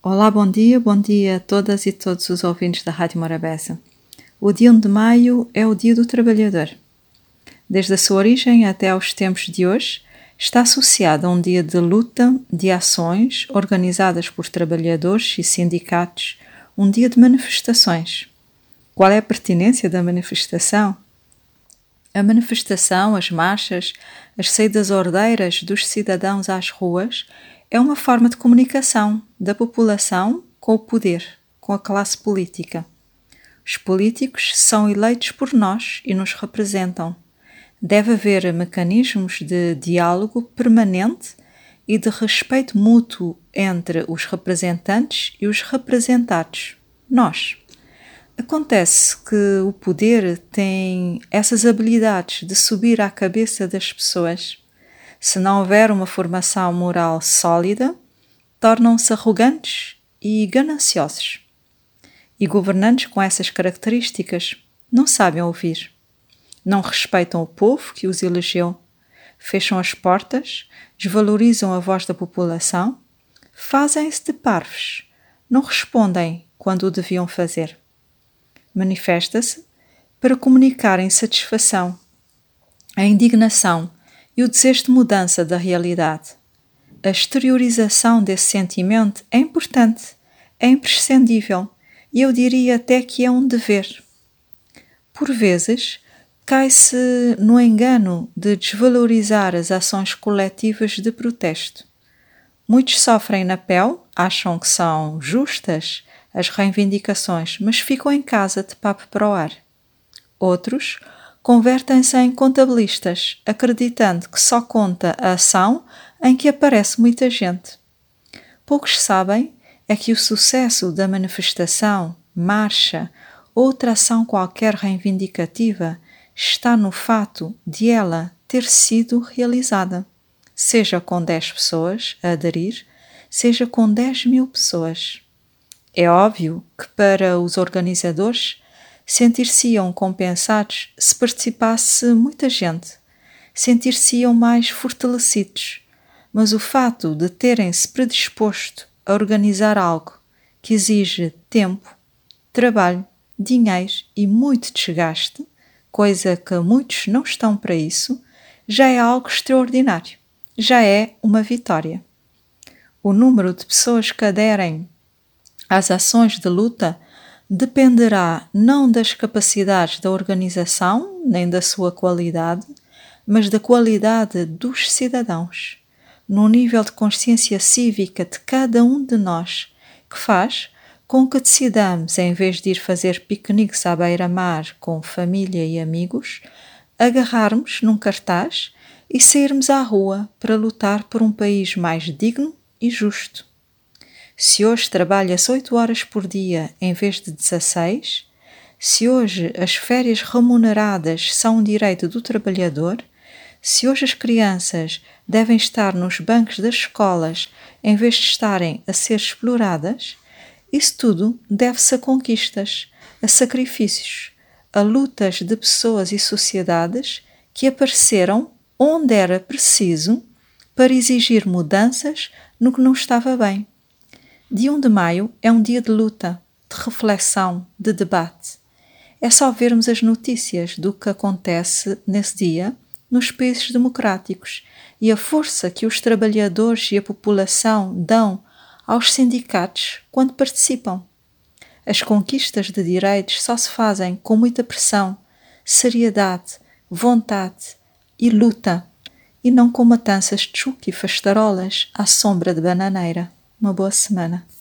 Olá, bom dia, bom dia a todas e todos os ouvintes da Rádio Morabeza. O dia 1 de maio é o Dia do Trabalhador. Desde a sua origem até aos tempos de hoje, está associado a um dia de luta, de ações organizadas por trabalhadores e sindicatos, um dia de manifestações. Qual é a pertinência da manifestação? A manifestação, as marchas, as saídas ordeiras dos cidadãos às ruas é uma forma de comunicação da população com o poder, com a classe política. Os políticos são eleitos por nós e nos representam. Deve haver mecanismos de diálogo permanente e de respeito mútuo entre os representantes e os representados, nós. Acontece que o poder tem essas habilidades de subir à cabeça das pessoas. Se não houver uma formação moral sólida, tornam-se arrogantes e gananciosos. E governantes com essas características não sabem ouvir, não respeitam o povo que os elegeu, fecham as portas, desvalorizam a voz da população, fazem-se de parvos, não respondem quando o deviam fazer manifesta-se para comunicar a insatisfação, a indignação e o desejo de mudança da realidade. A exteriorização desse sentimento é importante, é imprescindível e eu diria até que é um dever. Por vezes, cai-se no engano de desvalorizar as ações coletivas de protesto. Muitos sofrem na pele, acham que são justas as reivindicações, mas ficam em casa de papo para o ar. Outros convertem-se em contabilistas, acreditando que só conta a ação em que aparece muita gente. Poucos sabem é que o sucesso da manifestação, marcha, outra ação qualquer reivindicativa está no fato de ela ter sido realizada, seja com 10 pessoas a aderir, seja com 10 mil pessoas. É óbvio que para os organizadores sentir-se-iam compensados se participasse muita gente, sentir-se-iam mais fortalecidos, mas o fato de terem-se predisposto a organizar algo que exige tempo, trabalho, dinheiro e muito desgaste, coisa que muitos não estão para isso, já é algo extraordinário, já é uma vitória. O número de pessoas que aderem as ações de luta dependerá não das capacidades da organização nem da sua qualidade, mas da qualidade dos cidadãos, no nível de consciência cívica de cada um de nós, que faz com que decidamos, em vez de ir fazer piqueniques à beira-mar com família e amigos, agarrarmos num cartaz e sairmos à rua para lutar por um país mais digno e justo. Se hoje trabalha-se 8 horas por dia em vez de 16, se hoje as férias remuneradas são um direito do trabalhador, se hoje as crianças devem estar nos bancos das escolas em vez de estarem a ser exploradas, isso tudo deve-se a conquistas, a sacrifícios, a lutas de pessoas e sociedades que apareceram onde era preciso para exigir mudanças no que não estava bem. Dia 1 de maio é um dia de luta, de reflexão, de debate. É só vermos as notícias do que acontece nesse dia nos países democráticos e a força que os trabalhadores e a população dão aos sindicatos quando participam. As conquistas de direitos só se fazem com muita pressão, seriedade, vontade e luta, e não com matanças de chuque e fastarolas à sombra de bananeira. Uma boa semana.